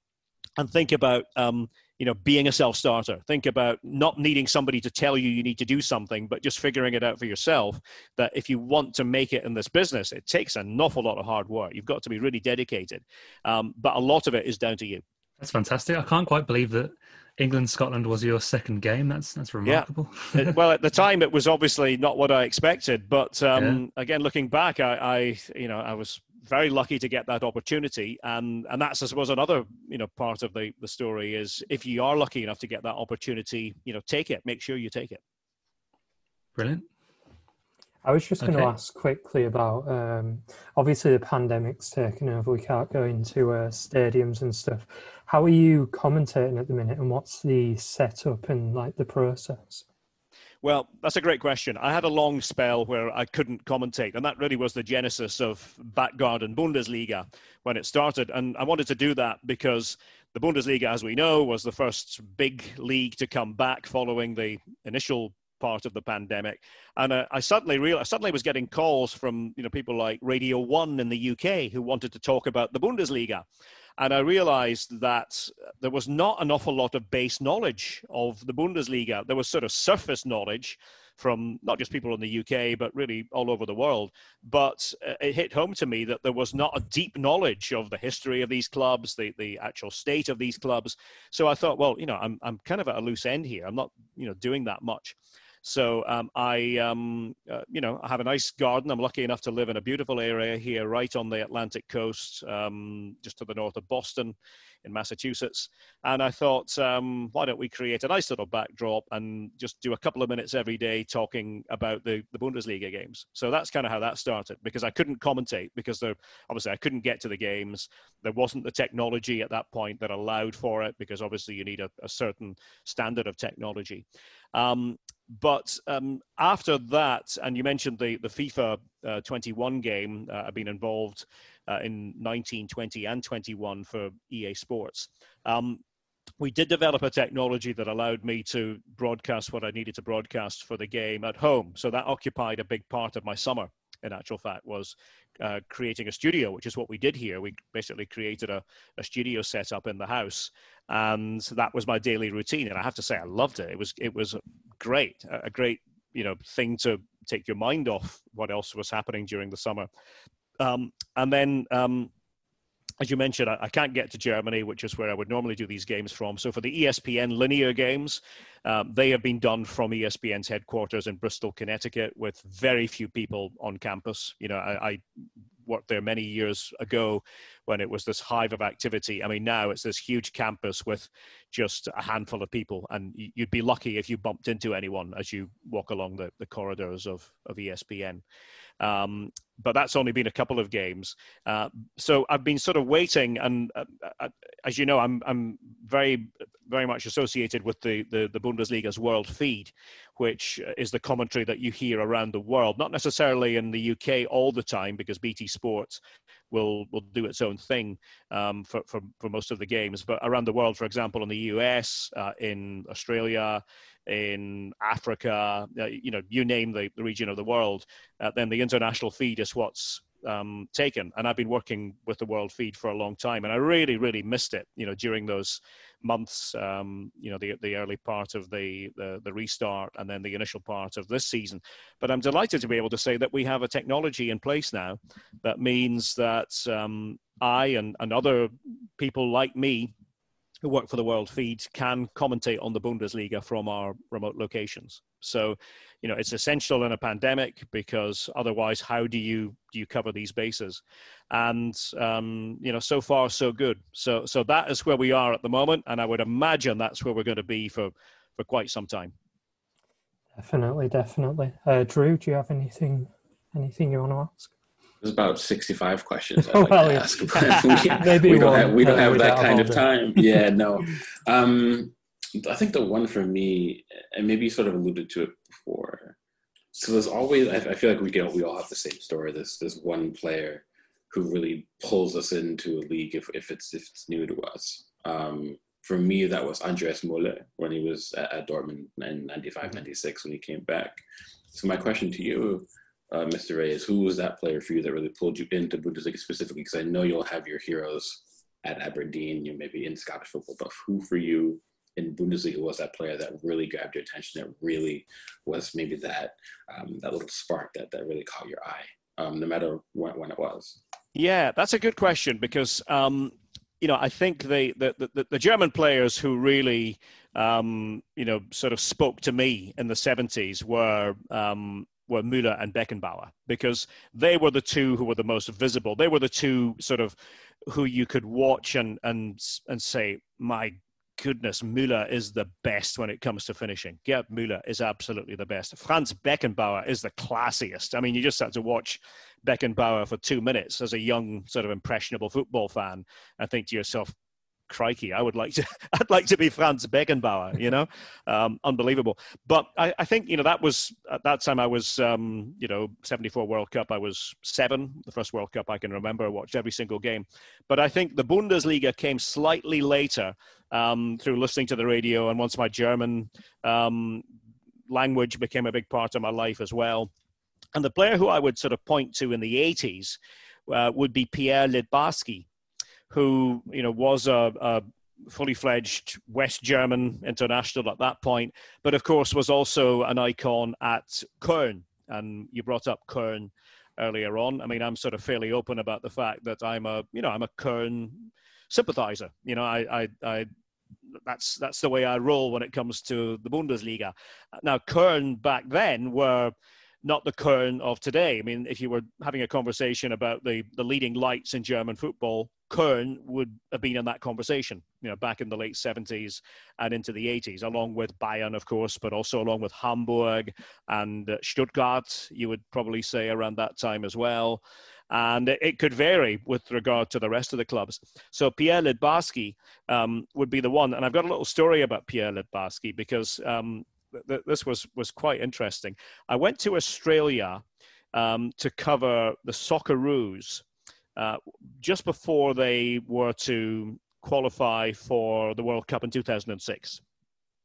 and think about um, you know being a self-starter. Think about not needing somebody to tell you you need to do something but just figuring it out for yourself that if you want to make it in this business it takes an awful lot of hard work. You've got to be really dedicated. Um, but a lot of it is down to you. That's fantastic. I can't quite believe that england scotland was your second game. That's that's remarkable. Yeah. well at the time it was obviously not what i expected but um, yeah. again looking back I, I you know i was very lucky to get that opportunity and and that's i suppose another you know part of the the story is if you are lucky enough to get that opportunity you know take it make sure you take it brilliant I was just going to ask quickly about um, obviously the pandemic's taken over. We can't go into uh, stadiums and stuff. How are you commentating at the minute, and what's the setup and like the process? Well, that's a great question. I had a long spell where I couldn't commentate, and that really was the genesis of Backgarden Bundesliga when it started. And I wanted to do that because the Bundesliga, as we know, was the first big league to come back following the initial part of the pandemic. And uh, I suddenly realized, suddenly was getting calls from you know people like Radio One in the UK who wanted to talk about the Bundesliga. And I realized that there was not an awful lot of base knowledge of the Bundesliga. There was sort of surface knowledge from not just people in the UK, but really all over the world. But uh, it hit home to me that there was not a deep knowledge of the history of these clubs, the, the actual state of these clubs. So I thought, well, you know, I'm, I'm kind of at a loose end here. I'm not, you know, doing that much. So um, I, um, uh, you know, I have a nice garden. I'm lucky enough to live in a beautiful area here, right on the Atlantic coast, um, just to the north of Boston in Massachusetts. And I thought, um, why don't we create a nice little backdrop and just do a couple of minutes every day talking about the, the Bundesliga games. So that's kind of how that started because I couldn't commentate because there, obviously I couldn't get to the games. There wasn't the technology at that point that allowed for it because obviously you need a, a certain standard of technology. Um, but um, after that, and you mentioned the, the FIFA uh, 21 game, uh, I've been involved uh, in 19, 20, and 21 for EA Sports. Um, we did develop a technology that allowed me to broadcast what I needed to broadcast for the game at home. So that occupied a big part of my summer. In actual fact, was uh, creating a studio, which is what we did here. We basically created a, a studio setup in the house, and that was my daily routine. And I have to say, I loved it. It was it was great, a great you know thing to take your mind off what else was happening during the summer. Um, and then, um, as you mentioned, I, I, can't get to Germany, which is where I would normally do these games from. So for the ESPN linear games, um, they have been done from ESPN's headquarters in Bristol, Connecticut, with very few people on campus. You know, I, I worked there many years ago when it was this hive of activity. I mean, now it's this huge campus with just a handful of people, and you'd be lucky if you bumped into anyone as you walk along the, the corridors of, of ESPN. Um, but that's only been a couple of games. Uh, so I've been sort of waiting, and uh, uh, as you know, I'm I'm very very much associated with the, the the Bundesliga's world feed, which is the commentary that you hear around the world, not necessarily in the UK all the time, because BT Sports will will do its own thing um, for, for for most of the games, but around the world, for example, in the US, uh, in Australia, in Africa, uh, you know, you name the, the region of the world, then the international feed is what's um, taken. And I've been working with the World Feed for a long time, and I really, really missed it. You know, during those months, um, you know, the the early part of the, the the restart, and then the initial part of this season. But I'm delighted to be able to say that we have a technology in place now that means that um, I and, and other people like me who work for the World Feed can commentate on the Bundesliga from our remote locations. So, you know, it's essential in a pandemic because otherwise, how do you do you cover these bases? And um, you know, so far so good. So, so that is where we are at the moment, and I would imagine that's where we're going to be for for quite some time. Definitely, definitely. Uh, Drew, do you have anything anything you want to ask? There's about 65 questions I'd like well, to ask. we, Maybe we don't have, we don't have that kind of time. Yeah, no. Um, I think the one for me, and maybe you sort of alluded to it before. So there's always, I, feel like we get, we all have the same story. This this one player who really pulls us into a league if, if it's if it's new to us. Um, for me, that was Andreas Möller when he was at, at Dortmund in 95, 96 when he came back. So my question to you uh, Mr. Reyes, who was that player for you that really pulled you into Bundesliga specifically? Because I know you'll have your heroes at Aberdeen, you may be in Scottish football, but who for you in Bundesliga was that player that really grabbed your attention? That really was maybe that um, that little spark that that really caught your eye, um, no matter when, when, it was. Yeah, that's a good question because um, you know I think the the, the, the German players who really um, you know sort of spoke to me in the seventies were um, were Müller and Beckenbauer because they were the two who were the most visible. They were the two sort of who you could watch and and and say, my goodness, Müller is the best when it comes to finishing. Gerd Müller is absolutely the best. Franz Beckenbauer is the classiest. I mean, you just had to watch Beckenbauer for two minutes as a young, sort of impressionable football fan and think to yourself, crikey, I would like to, I'd like to be Franz Beckenbauer, you know, um, unbelievable. But I, I, think, you know, that was, at that time I was, um, you know, 74 World Cup, I was seven, the first World Cup I can remember, I watched every single game. But I think the Bundesliga came slightly later um, through listening to the radio and once my German um, language became a big part of my life as well. And the player who I would sort of point to in the 80s uh, would be Pierre Littbarski who you know was a, a fully fledged West German international at that point, but of course was also an icon at Köln. And you brought up Köln earlier on. I mean, I'm sort of fairly open about the fact that I'm a, you know, I'm a Köln sympathizer. You know, I, I, I that's that's the way I roll when it comes to the Bundesliga. Now, Köln back then were not the Köln of today. I mean, if you were having a conversation about the, the leading lights in German football, Köln would have been in that conversation, you know, back in the late 70s and into the 80s, along with Bayern, of course, but also along with Hamburg and Stuttgart, you would probably say around that time as well. And it could vary with regard to the rest of the clubs. So Pierre Littbarski um, would be the one. And I've got a little story about Pierre Littbarski because um, th- this was was quite interesting. I went to Australia um, to cover the Socceroos uh, just before they were to qualify for the World Cup in 2006.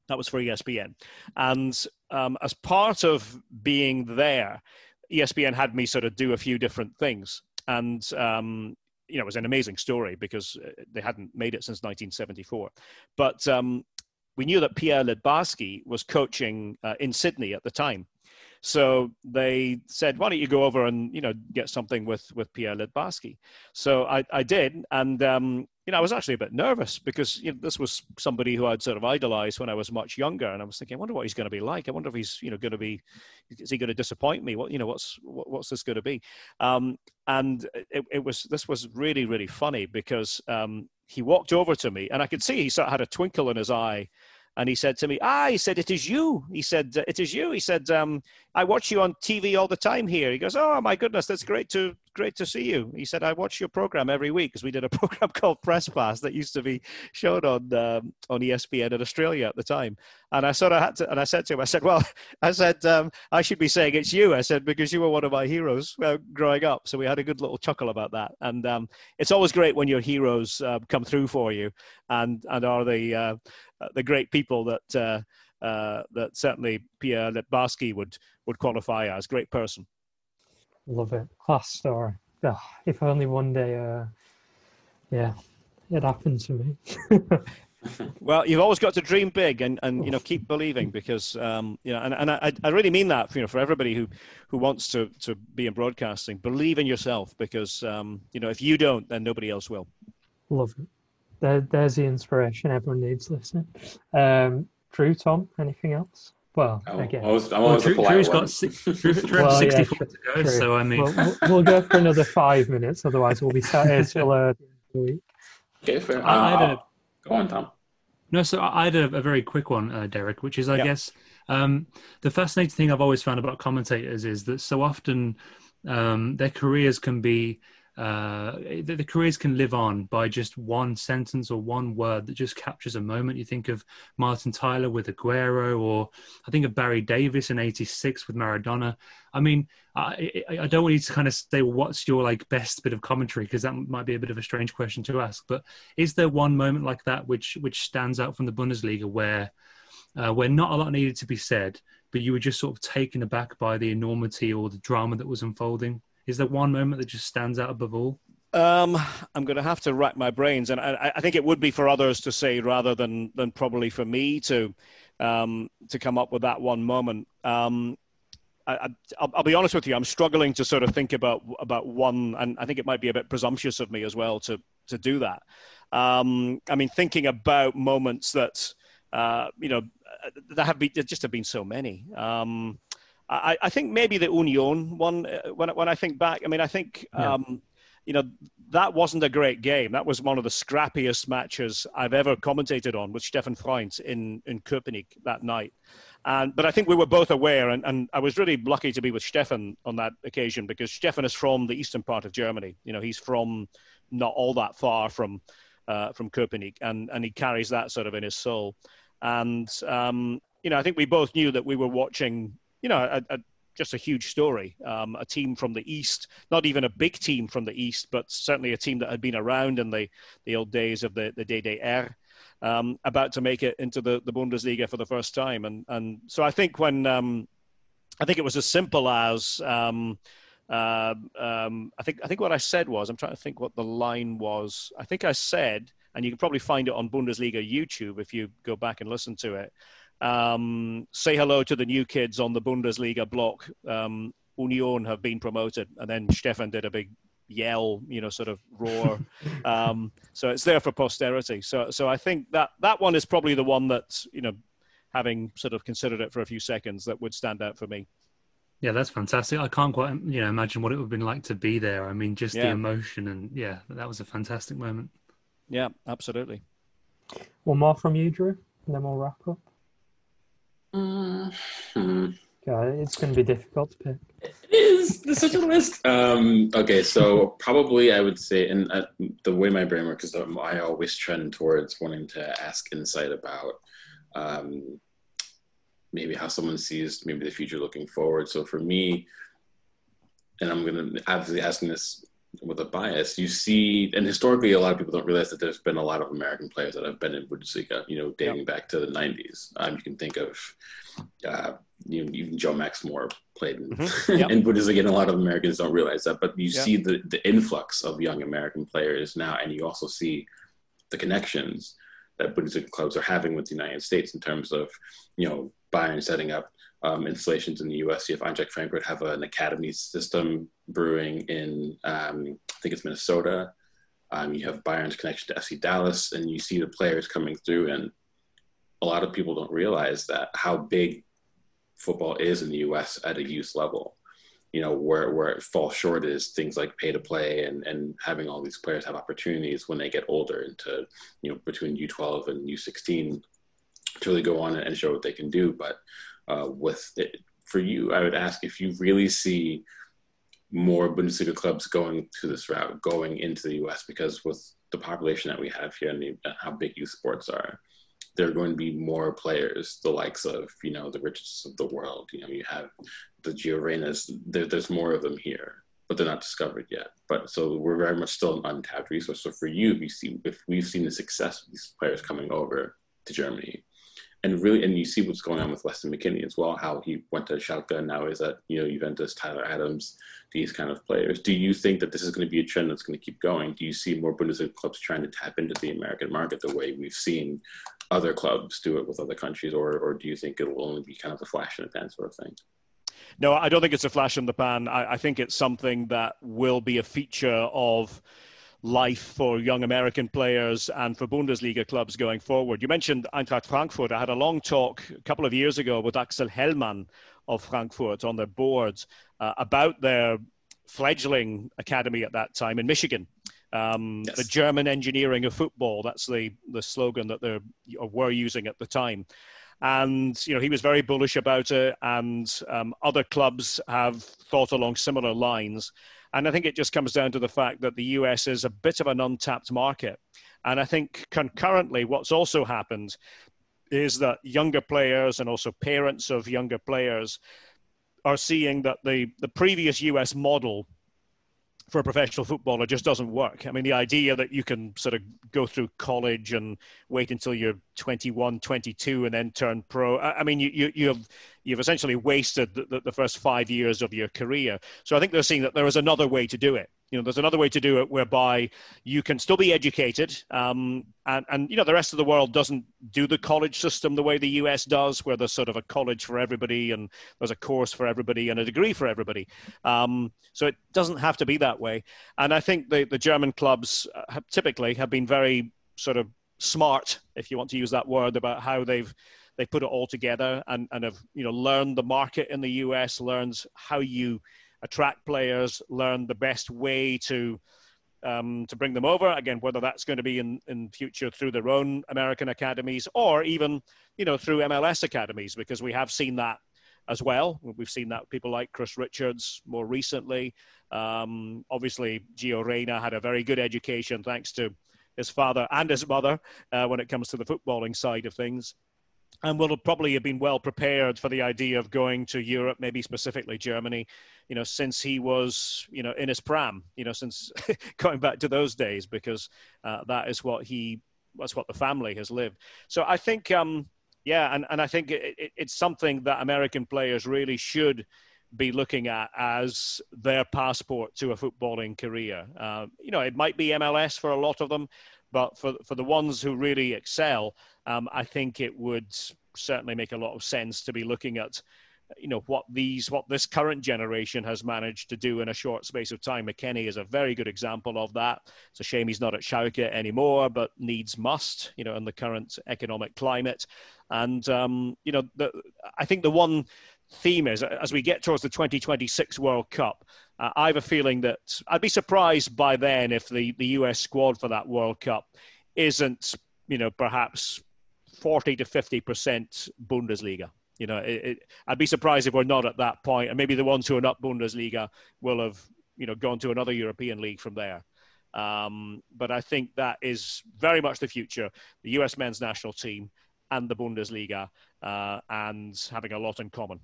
That was for ESPN, and um, as part of being there, ESPN had me sort of do a few different things, and um, you know, it was an amazing story because uh, they hadn't made it since 1974. But um, we knew that Pierre Littbarski was coaching uh, in Sydney at the time. So they said, "Why don't you go over and you know get something with with Pierre Littbarski?" So I, I did, and um, you know I was actually a bit nervous because you know, this was somebody who I'd sort of idolized when I was much younger, and I was thinking, "I wonder what he's going to be like. I wonder if he's you know going to be is he going to disappoint me? What you know what's what, what's this going to be?" Um, and it, it, was this was really really funny because um, he walked over to me and I could see he sort of had a twinkle in his eye and he said to me, "Ah," he said, "it is you." He said, "It is you." He said, um, "I watch you on TV all the time here." He goes, "Oh my goodness, that's great to great to see you." He said, "I watch your program every week because we did a program called Press Pass that used to be shown on um, on ESPN in Australia at the time." And I sort of had to, and I said to him, I said, "Well, I said um, I should be saying it's you." I said because you were one of my heroes uh, growing up. So we had a good little chuckle about that. And um, it's always great when your heroes uh, come through for you and and are the uh, uh, the great people that uh, uh, that certainly Pierre Littbarski would would qualify as great person. Love it, class story. oh, if only one day, uh, yeah, it happened to me. well, you've always got to dream big and, and you know keep believing because um, you know and, and I, I really mean that you know for everybody who who wants to to be in broadcasting, believe in yourself because um, you know if you don't, then nobody else will. Love it. There, there's the inspiration everyone needs listening. Um, Drew, Tom, anything else? Well, I'm again, always, I'm Well, Drew, polite Drew's one. got six, Drew, Drew Well, has yeah, 64 to go, true. so I mean, we'll, we'll, we'll go for another five minutes. Otherwise, we'll be sat here till uh, the end of the week. Okay, fair. I- I had Uh, go on, Tom. No, so I had a, a very quick one, uh, Derek, which is, I Yeah. guess, um, the fascinating thing I've always found about commentators is that so often um, their careers can be, uh, the, the careers can live on by just one sentence or one word that just captures a moment. You think of Martin Tyler with Aguero, or I think of Barry Davies in '86 with Maradona. I mean, I, I don't want you to kind of say, what's your like best bit of commentary? Because that might be a bit of a strange question to ask. But is there one moment like that which which stands out from the Bundesliga where uh, where not a lot needed to be said, but you were just sort of taken aback by the enormity or the drama that was unfolding? Is there one moment that just stands out above all? Um, I'm going to have to rack my brains, and I, I think it would be for others to say rather than than probably for me to um, to come up with that one moment. Um, I, I, I'll, I'll be honest with you. I'm struggling to sort of think about about one, and I think it might be a bit presumptuous of me as well to to do that. Um, I mean, thinking about moments that uh, you know there have been there just have been so many. Um, I, I think maybe the Union one. uh, When when I think back, I mean, I think Yeah. um, you know that wasn't a great game. That was one of the scrappiest matches I've ever commentated on with Stefan Freund in in Köpenick that night. And but I think we were both aware, and, and I was really lucky to be with Stefan on that occasion because Stefan is from the eastern part of Germany. You know, he's from not all that far from uh, from Köpenick, and and he carries that sort of in his soul. And um, you know, I think we both knew that we were watching, you know, a, a, just a huge story. Um, a team from the east, not even a big team from the east, but certainly a team that had been around in the the old days of the the DDR. Um, about to make it into the, the Bundesliga for the first time, and and so I think when um, I think it was as simple as um, uh, um, I think I think what I said was I'm trying to think what the line was. I think I said, and you can probably find it on Bundesliga YouTube if you go back and listen to it. Um, say hello to the new kids on the Bundesliga block. Um, Union have been promoted, and then Stefan did a big yell, you know, sort of roar. um, so it's there for posterity. So so I think that that one is probably the one that's you know, having sort of considered it for a few seconds, that would stand out for me. Yeah, that's fantastic. I can't quite, you know, imagine what it would have been like to be there. I mean, just the emotion and yeah, that was a fantastic moment. Yeah, absolutely. One more from you, Drew, and then we'll wrap up. Hmm. Okay, it's going to be difficult to pick. It is. There's such a list. Um, okay, so probably I would say, and uh, the way my brain works is um, I always trend towards wanting to ask insight about um, maybe how someone sees maybe the future looking forward. So for me, and I'm going to obviously asking this with a bias, you see, and historically, a lot of people don't realize that there's been a lot of American players that have been in Bundesliga, you know, dating back to the 90s. Um, you can think of uh, you know, even Joe Max Moore played in, Mhm. Yep. in Bundesliga, and a lot of Americans don't realize that. But you Yeah. see the, the influx of young American players now, and you also see the connections that Bundesliga clubs are having with the United States in terms of, you know, Bayern setting up um, installations in the U.S. You have Eintracht Frankfurt have an academy system brewing in, um, I think it's Minnesota. Um, you have Bayern's connection to FC Dallas, and you see the players coming through. And a lot of people don't realize that how big football is in the U.S. at a youth level. You know, where where it falls short is things like pay to play and and having all these players have opportunities when they get older into you know between U12 and U16 to really go on and show what they can do. But uh, with it, for you, I would ask if you really see more Bundesliga clubs going to this route, going into the U.S. because with the population that we have here and how big youth sports are, there are going to be more players, the likes of you know the richest of the world. You know, you have the Gio Reynas. There, there's more of them here, but they're not discovered yet. But so we're very much still an untapped resource. So for you, if you see if we've seen the success of these players coming over to Germany, and really, and you see what's going on with Weston McKennie as well, how he went to Schalke now is at you know Juventus, Tyler Adams, these kind of players. Do you think that this is going to be a trend that's going to keep going? Do you see more Bundesliga clubs trying to tap into the American market the way we've seen other clubs do it with other countries, or or do you think it'll only be kind of a flash in the pan sort of thing? No, I don't think it's a flash in the pan. I, I think it's something that will be a feature of life for young American players and for Bundesliga clubs going forward. You mentioned Eintracht Frankfurt. I had a long talk a couple of years ago with Axel Hellmann of Frankfurt on their boards uh, about their fledgling academy at that time in Michigan. Um, yes. The German engineering of football. That's the, the slogan that they were using at the time. And you know he was very bullish about it, and um, other clubs have thought along similar lines. And I think it just comes down to the fact that the US is a bit of an untapped market. And I think concurrently, what's also happened is that younger players and also parents of younger players are seeing that the, the previous US model for a professional footballer just doesn't work. I mean, the idea that you can sort of go through college and wait until you're 21, 22 and then turn pro. I mean, you, you, you have, you've essentially wasted the, the first five years of your career. So I think they're seeing that there is another way to do it you know, there's another way to do it whereby you can still be educated, um, and and you know, the rest of the world doesn't do the college system the way the US does, where there's sort of a college for everybody and there's a course for everybody and a degree for everybody. Um, so it doesn't have to be that way. And I think the the German clubs have typically have been very sort of smart, if you want to use that word, about how they've they put it all together and, and have you know learned the market in the US, learns how you attract players, learn the best way to um, to bring them over. Again, whether that's going to be in, in future through their own American academies or even, you know, through MLS academies, because we have seen that as well. We've seen that people like Chris Richards more recently. Um, obviously, Gio Reyna had a very good education thanks to his father and his mother uh, when it comes to the footballing side of things and will probably have been well prepared for the idea of going to Europe, maybe specifically Germany, you know, since he was, you know, in his pram, you know, since going back to those days, because uh, that is what he, that's what the family has lived. So I think, um, yeah, and, and I think it, it, it's something that American players really should be looking at as their passport to a footballing career. Uh, you know, it might be MLS for a lot of them, but for for the ones who really excel, um, I think it would certainly make a lot of sense to be looking at you know what these what this current generation has managed to do in a short space of time. McKennie is a very good example of that. It's a shame he's not at Schalke anymore, but needs must, you know, in the current economic climate. And um, you know, the, I think the one theme is as we get towards the 2026 World Cup, uh, I have a feeling that I'd be surprised by then if the, the US squad for that World Cup isn't, you know, perhaps 40 to 50% Bundesliga. You know, it, it, I'd be surprised if we're not at that point, and maybe the ones who are not Bundesliga will have, you know, gone to another European league from there. Um, but I think that is very much the future. The US men's national team and the Bundesliga, uh, and having a lot in common.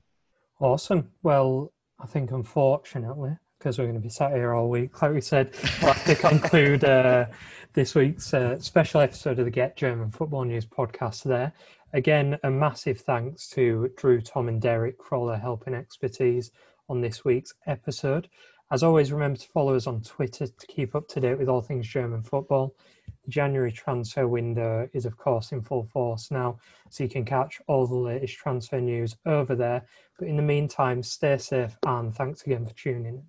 Awesome. Well, I think unfortunately, because we're going to be sat here all week, like we said, we'll have to conclude uh, this week's uh, special episode of the Get German Football News podcast there. Again, a massive thanks to Drew, Tom, and Derek for all their help and expertise on this week's episode. As always, remember to follow us on Twitter to keep up to date with all things German football. January transfer window is, of course, in full force now, so you can catch all the latest transfer news over there. But in the meantime, stay safe and thanks again for tuning in.